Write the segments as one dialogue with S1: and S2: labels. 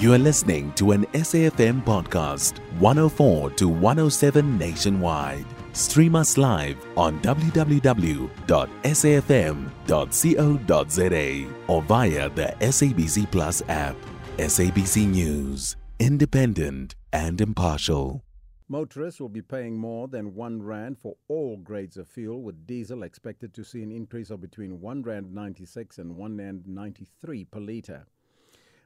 S1: You are listening to an SAFM podcast, 104 to 107 nationwide. Stream us live on www.safm.co.za or via the SABC Plus app. SABC News, independent and impartial.
S2: Motorists will be paying more than one rand for all grades of fuel, with diesel expected to see an increase of between one rand 96 and one rand 93 per litre.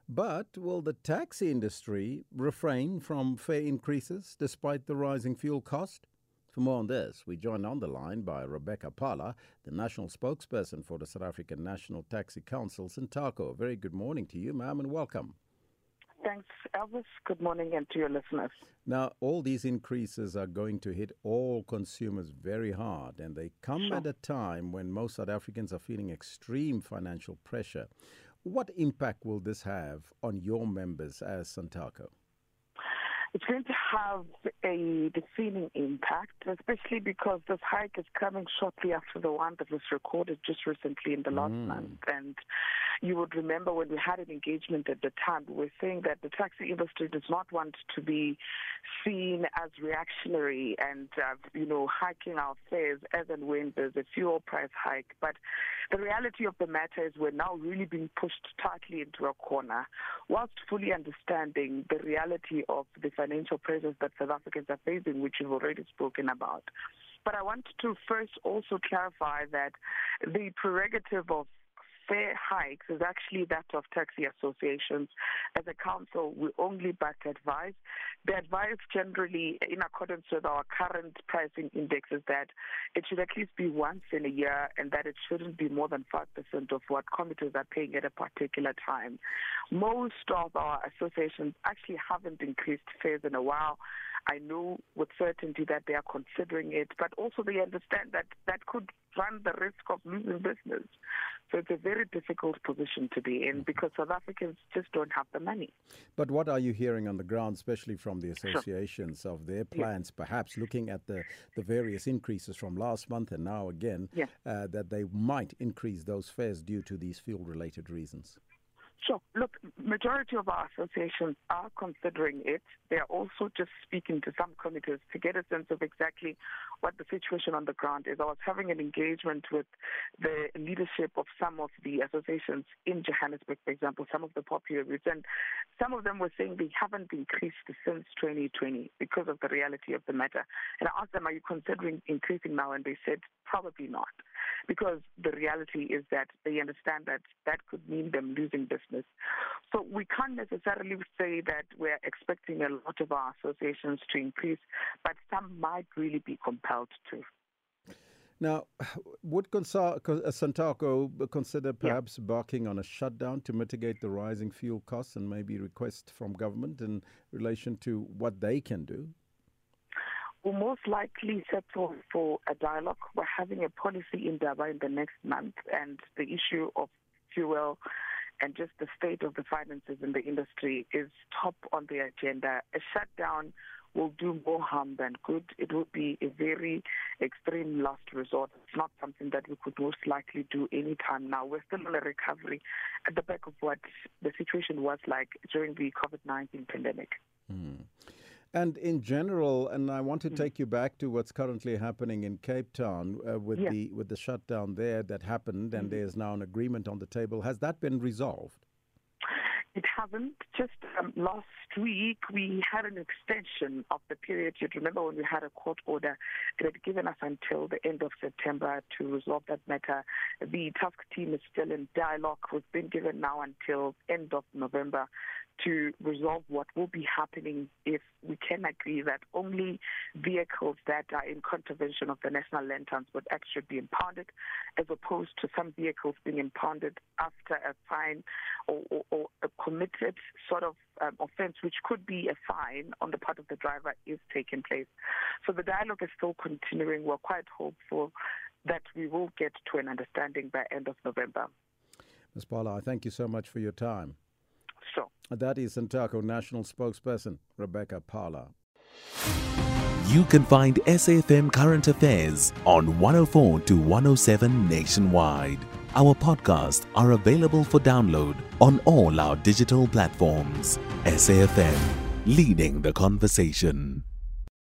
S2: But will the taxi industry refrain from fare increases despite the rising fuel cost? For more on this, we join on the line by Rebecca Phala, the national spokesperson for the South African National Taxi Council, SANTACO. Very good morning to you, ma'am, and welcome.
S3: Thanks, Elvis. Good morning, and to your listeners.
S2: Now, all these increases are going to hit all consumers very hard, and they come
S3: Sure.
S2: at a time when most South Africans are feeling extreme financial pressure. What impact will this have on your members as Santaco?
S3: It's going to have a defeating impact, especially because this hike is coming shortly after the one that was recorded just recently in the last
S2: Mm.
S3: month. And you would remember when we had an engagement at the time, we were saying that the taxi industry does not want to be seen as reactionary and, uh, you know, hiking our fares as and when there's a fuel price hike. But the reality of the matter is we're now really being pushed tightly into a corner, whilst fully understanding the reality of the financial pressures that South Africans are facing, which you've already spoken about. But I want to first also clarify that the prerogative of fare hikes is actually that of taxi associations. As a council, we only but advise. The advice generally, in accordance with our current pricing index, is that it should at least be once in a year and that it shouldn't be more than 5% of what commuters are paying at a particular time. Most of our associations actually haven't increased fares in a while. I know with certainty that they are considering it, but also they understand that that could run the risk of losing business. So it's a very difficult position to be in because South Africans just don't have the money.
S2: But what are you hearing on the ground, especially from the associations of their plans, perhaps looking at the, the various increases from last month and now again, uh, that they might increase those fares due to these fuel related reasons?
S3: Sure. Look, majority of our associations are considering it. They are also just speaking to some committees to get a sense of exactly what the situation on the ground is. I was having an engagement with the leadership of some of the associations in Johannesburg, for example, some of the popular routes, and some of them were saying they haven't increased since 2020 because of the reality of the matter. And I asked them, "Are you considering increasing now?" And they said, "Probably not." Because the reality is that they understand that that could mean them losing business. So we can't necessarily say that we're expecting a lot of our associations to increase, but some might really be compelled to.
S2: Now, would Consa- uh, Santaco consider perhaps barking on a shutdown to mitigate the rising fuel costs and maybe request from government in relation to what they can do?
S3: We'll most likely settle for a dialogue. We're having a policy in Durban in the next month, and the issue of fuel and just the state of the finances in the industry is top on the agenda. A shutdown will do more harm than good. It would be a very extreme last resort. It's not something that we could most likely do anytime now. We're still in a recovery at the back of what the situation was like during the COVID 19 pandemic. Hmm.
S2: And in general, and I want to take you back to what's currently happening in Cape Town uh, with
S3: Yeah.
S2: the with the shutdown there that happened, and there's now an agreement on the table. Has that been resolved?
S3: It hasn't. Just um, last week, we had an extension of the period. You'd remember when we had a court order, that had given us until the end of September to resolve that matter. The task team is still in dialogue. We've been given now until end of November to resolve what will be happening if we can agree that only vehicles that are in contravention of the National Land Transport Act should be impounded, as opposed to some vehicles being impounded after a fine or, or, or a committed sort of um, offense, which could be a fine on the part of the driver, is taking place. So the dialogue is still continuing. We're quite hopeful that we will get to an understanding by end of November.
S2: Ms. Phala, I thank you so much for your time. That is Santaco National Spokesperson Rebecca Phala.
S1: You can find SAFM Current Affairs on 104 to 107 nationwide. Our podcasts are available for download on all our digital platforms. SAFM, leading the conversation.